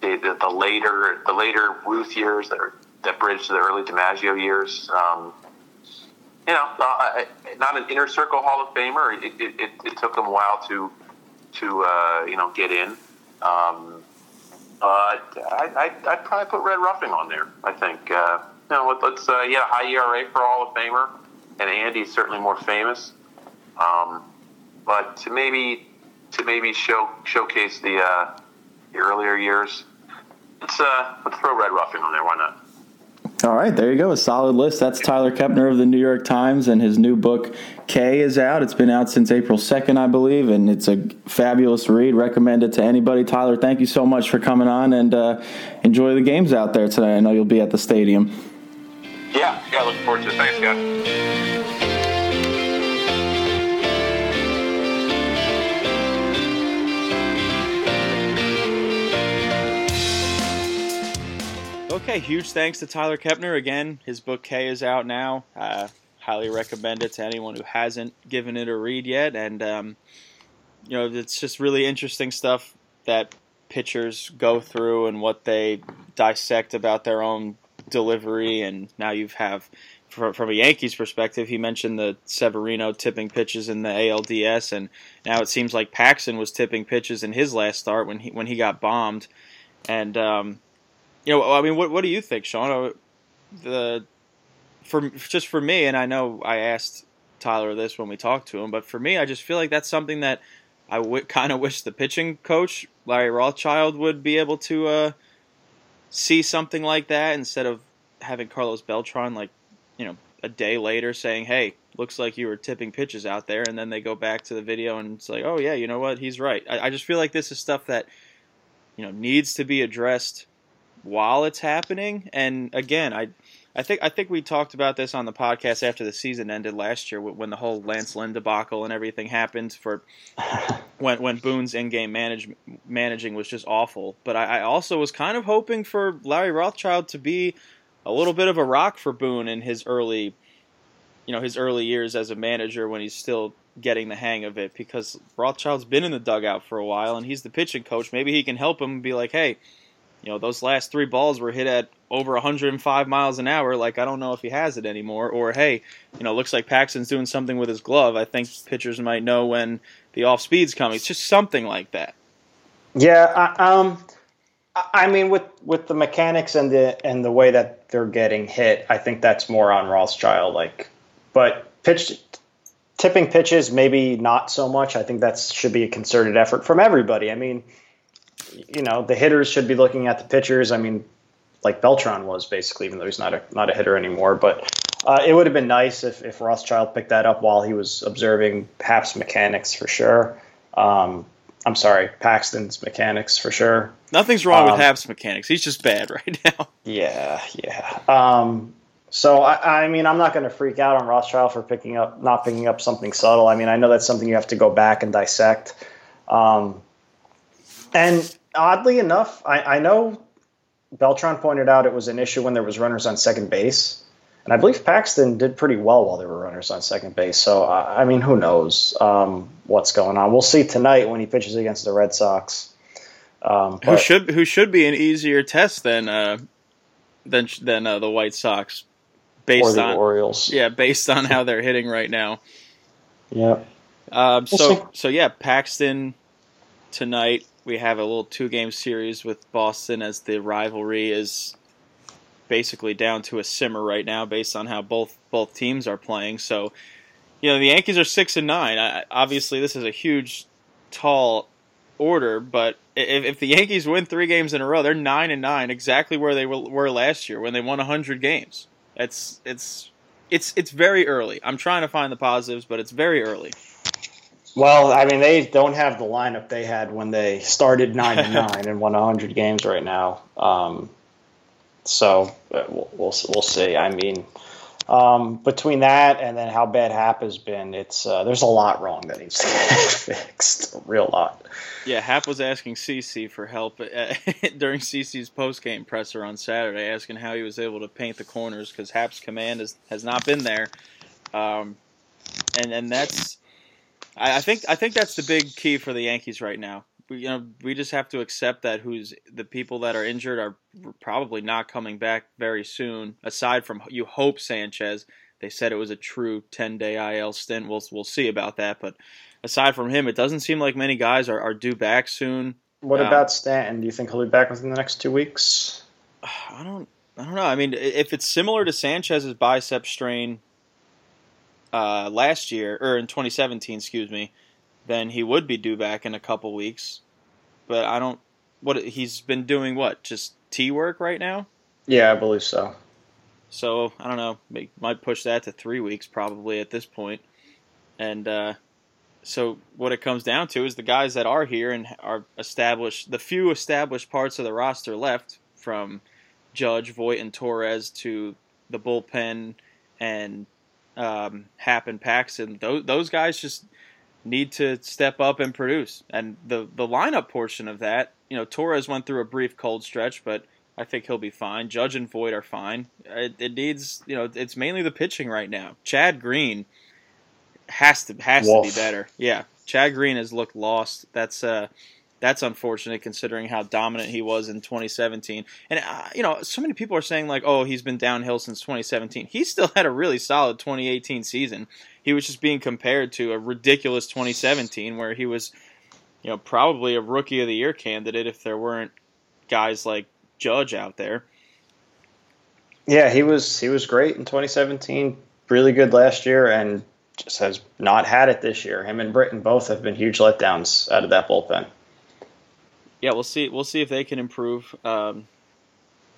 the, the, the, later the later Ruth years that are, that bridged to the early DiMaggio years. Um, you know, uh, not an inner circle Hall of Famer. It, it, it, it took him a while to to uh, you know get in. Um, uh, I, would probably put Red Ruffing on there. I think. Uh, you know, let, us uh, yeah, high ERA for Hall of Famer, and Andy's certainly more famous. Um, but to maybe to maybe show showcase the, uh, the earlier years, let's uh, let's throw Red Ruffing on there. Why not? All right, there you go. A solid list. That's Tyler Kepner of the New York Times, and his new book, K, is out. It's been out since April 2nd, I believe, and it's a fabulous read. Recommend it to anybody. Tyler, thank you so much for coming on, and uh, enjoy the games out there today. I know you'll be at the stadium. Yeah, yeah, looking forward to it. Thanks, guys. Okay, huge thanks to Tyler Kepner again. His book K is out now. Uh, highly recommend it to anyone who hasn't given it a read yet. And um, you know, it's just really interesting stuff that pitchers go through and what they dissect about their own delivery. And now you have, from a Yankees perspective, he mentioned the Severino tipping pitches in the ALDS, and now it seems like Paxton was tipping pitches in his last start when he when he got bombed. And um, you know, I mean, what what do you think, Sean? Uh, the for just for me, and I know I asked Tyler this when we talked to him, but for me, I just feel like that's something that I w- kind of wish the pitching coach Larry Rothschild would be able to uh, see something like that instead of having Carlos Beltran like you know a day later saying, "Hey, looks like you were tipping pitches out there," and then they go back to the video and it's like, "Oh yeah, you know what? He's right." I, I just feel like this is stuff that you know needs to be addressed while it's happening. And again, I I think I think we talked about this on the podcast after the season ended last year when the whole Lance Lynn debacle and everything happened for *laughs* when when Boone's in-game manage, managing was just awful. But I, I also was kind of hoping for Larry Rothschild to be a little bit of a rock for Boone in his early, you know, his early years as a manager when he's still getting the hang of it because Rothschild's been in the dugout for a while and he's the pitching coach. Maybe he can help him and be like, hey, you know, those last three balls were hit at over 105 miles an hour. Like, I don't know if he has it anymore. Or, hey, you know, looks like Paxton's doing something with his glove. I think pitchers might know when the off speed's coming. It's just something like that. Yeah, I, um, I mean, with with the mechanics and the and the way that they're getting hit, I think that's more on Rothschild. Like, but pitch tipping pitches, maybe not so much. I think that should be a concerted effort from everybody. I mean, you know, the hitters should be looking at the pitchers. I mean, like Beltran was basically, even though he's not a not a hitter anymore. But uh, it would have been nice if, if Rothschild picked that up while he was observing Happ's mechanics for sure. Um, I'm sorry, Paxton's mechanics for sure. Nothing's wrong um, with Happ's mechanics. He's just bad *laughs* right now. Yeah, yeah. Um, so I, I, mean, I'm not going to freak out on Rothschild for picking up, not picking up something subtle. I mean, I know that's something you have to go back and dissect. Um, and oddly enough, I, I know Beltran pointed out it was an issue when there was runners on second base. And I believe Paxton did pretty well while there were runners on second base. So, uh, I mean, who knows um, what's going on? We'll see tonight when he pitches against the Red Sox. Um, who should who should be an easier test than uh, than than uh, the White Sox, based on Orioles. Yeah, based on how they're hitting right now. Yeah. Um, so so yeah, Paxton tonight we have a little two game series with Boston as the rivalry is basically down to a simmer right now based on how both both teams are playing. So, you know, the Yankees are 6 and 9. I, obviously this is a huge tall order, but if, if the Yankees win 3 games in a row, they're 9 and 9, exactly where they were, last year when they won 100 games. It's it's it's it's very early. I'm trying to find the positives, but it's very early. Well, I mean, they don't have the lineup they had when they started nine and *laughs* nine and won hundred games right now. Um, so uh, we'll, we'll, we'll see. I mean, um, between that and then how bad Happ has been, it's uh, there's a lot wrong that needs to get *laughs* fixed. A real lot. Yeah, Happ was asking CC for help uh, *laughs* during CC's post game presser on Saturday, asking how he was able to paint the corners because Happ's command has has not been there, um, and and that's I, I think I think that's the big key for the Yankees right now. We, you know, we just have to accept that who's the people that are injured are probably not coming back very soon. Aside from you hope Sanchez, they said it was a true 10 day IL stint. We'll we'll see about that, but aside from him, it doesn't seem like many guys are, are due back soon. What um, about Stanton? Do you think he'll be back within the next two weeks? *sighs* I don't. I don't know. I mean, if it's similar to Sanchez's bicep strain uh, last year or in 2017, excuse me, then he would be due back in a couple weeks. But I don't. What he's been doing? What just T work right now? Yeah, I believe so. So I don't know. Might push that to three weeks probably at this point. And uh, so what it comes down to is the guys that are here and are established, the few established parts of the roster left, from Judge, Voit, and Torres to the bullpen and um, Happ and Paxton, those, those guys just need to step up and produce. And the the lineup portion of that, you know, Torres went through a brief cold stretch, but I think he'll be fine. Judge and Voit are fine. It, it needs, you know, it's mainly the pitching right now. Chad Green has to has Wolf. to be better. Yeah, Chad Green has looked lost. That's uh, that's unfortunate considering how dominant he was in 2017. And uh, you know, so many people are saying like, "Oh, he's been downhill since 2017." He still had a really solid 2018 season. He was just being compared to a ridiculous 2017 where he was, you know, probably a rookie of the year candidate if there weren't guys like Judge out there. Yeah, he was he was great in 2017. Really good last year, and just has not had it this year. Him and Britton both have been huge letdowns out of that bullpen. Yeah, we'll see. We'll see if they can improve. Um,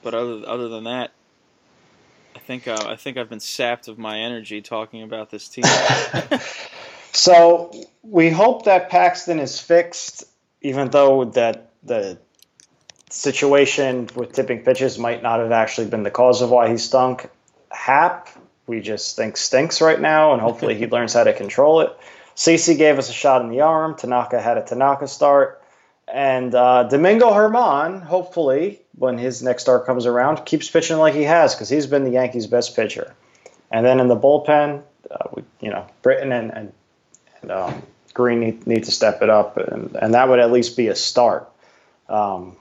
but other other than that, I think uh, I think I've been sapped of my energy talking about this team. *laughs* So we hope that Paxton is fixed, even though that the situation with tipping pitches might not have actually been the cause of why he stunk. Happ, we just think stinks right now, and hopefully he *laughs* learns how to control it. CC gave us a shot in the arm. Tanaka had a Tanaka start. And uh, Domingo Germán, hopefully, when his next start comes around, keeps pitching like he has because he's been the Yankees' best pitcher. And then in the bullpen, uh, we, you know, Britton and, and, and um, Green need, need to step it up, and, and that would at least be a start. Um,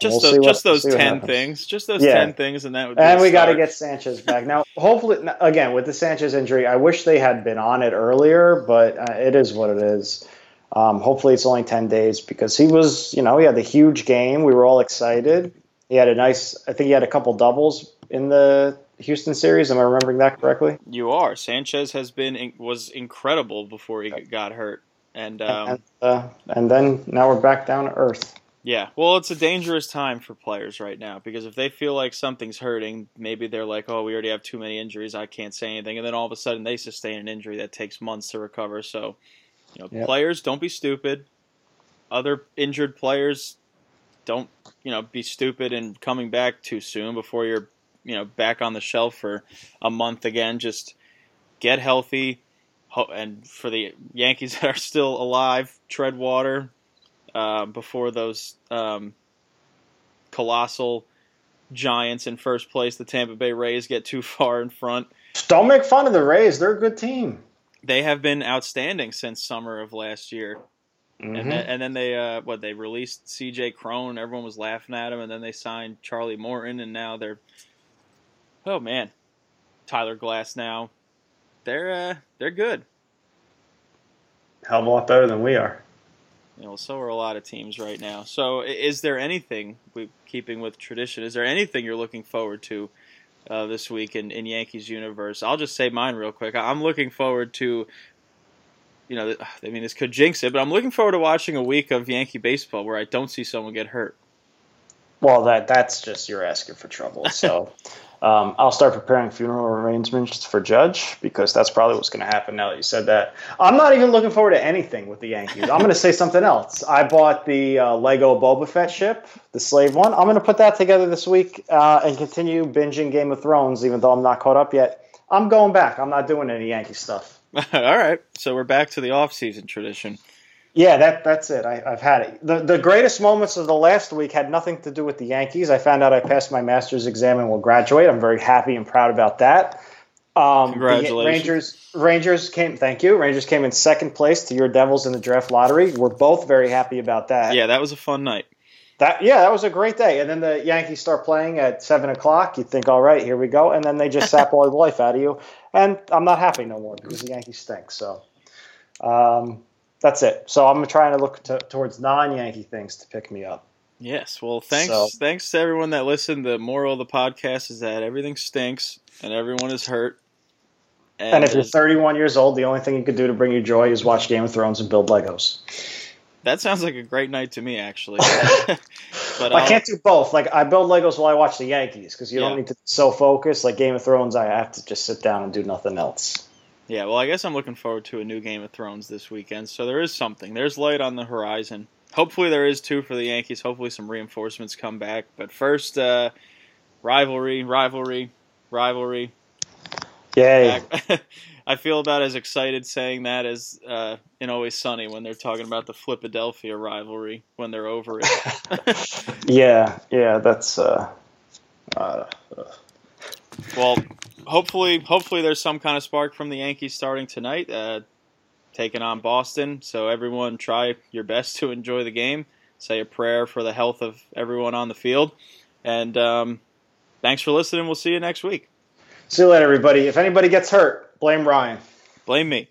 just we'll those, what- just those ten things, just those Yeah. ten things, and that would. Be And we got to get Sanchez back now. Hopefully, again with the Sanchez injury, I wish they had been on it earlier, but uh, it is what it is. Um, hopefully, it's only ten days because he was, you know, he had the huge game. We were all excited. He had a nice. I think he had a couple doubles in the Houston series. Am I remembering that correctly? You are Sanchez has been was incredible before he got hurt, and um, and, uh, and then now we're back down to earth. Yeah, well, it's a dangerous time for players right now because if they feel like something's hurting, maybe they're like, "Oh, we already have too many injuries. I can't say anything," and then all of a sudden they sustain an injury that takes months to recover. So, you know, Yep. players don't be stupid. Other injured players don't, you know, be stupid and coming back too soon before you're, you know, back on the shelf for a month again. Just get healthy, and for the Yankees *laughs* that are still alive, tread water uh, before those um, colossal giants in first place, the Tampa Bay Rays, get too *laughs* far in front. Don't make fun of the Rays. They're a good team. They have been outstanding since summer of last year. Mhm. And, then, and then they uh, what they released C.J. Cron. Everyone was laughing at him, and then they signed Charlie Morton, and now they're oh man, Tyler Glasnow. They're uh, they're good. Hell of a lot better than we are. You know, so are a lot of teams right now. So, is there anything, we keeping with tradition, is there anything you're looking forward to uh, this week in, in Yankees universe? I'll just say mine real quick. I'm looking forward to, you know, I mean, this could jinx it, but I'm looking forward to watching a week of Yankee baseball where I don't see someone get hurt. Well, that that's just you're asking for trouble. So *laughs* um, I'll start preparing funeral arrangements for Judge because that's probably what's going to happen now that you said that. I'm not even looking forward to anything with the Yankees. I'm going to say something else. I bought the uh, Lego Boba Fett ship, the slave one. I'm going to put that together this week uh, and continue binging Game of Thrones, even though I'm not caught up yet. I'm going back. I'm not doing any Yankee stuff. *laughs* All right, so we're back to the off-season tradition. Yeah, that that's it. I, I've had it. The the greatest moments of the last week had nothing to do with the Yankees. I found out I passed my master's exam and will graduate. I'm very happy and proud about that. Um, Congratulations. Rangers Rangers came. Thank you. Rangers came in second place to your Devils in the draft lottery. We're both very happy about that. Yeah, that was a fun night. That yeah, that was a great day. And then the Yankees start playing at seven o'clock. You think, all right, here we go, and then they just sap *laughs* all the life out of you. And I'm not happy no more because the Yankees stink. So um, that's it. So I'm trying to look to, towards non-Yankee things to pick me up. Yes. Well, thanks. So- thanks to everyone that listened. The moral of the podcast is that everything stinks and everyone is hurt. And if you're 31 years old, the only thing you could do to bring you joy is watch Game of Thrones and build Legos. that sounds like a great night to me, actually. *laughs* *laughs* but I uh, can't do both. Like I build Legos while I watch the Yankees because you Yeah. don't need to be so focus. Like Game of Thrones, I have to just sit down and do nothing else. Yeah, well, I guess I'm looking forward to a new Game of Thrones this weekend. So there is something. There's light on the horizon. Hopefully, there is too for the Yankees. Hopefully, some reinforcements come back. But first, uh, rivalry, rivalry, rivalry. Yay. *laughs* I feel about as excited saying that as uh, in Always Sunny when they're talking about the Philadelphia rivalry when they're over it. *laughs* yeah, yeah, that's. Uh, uh, well, hopefully, hopefully there's some kind of spark from the Yankees starting tonight, uh, taking on Boston. So everyone, try your best to enjoy the game. Say a prayer for the health of everyone on the field, and um, thanks for listening. We'll see you next week. See you later, everybody. If anybody gets hurt, blame Ryan. Blame me.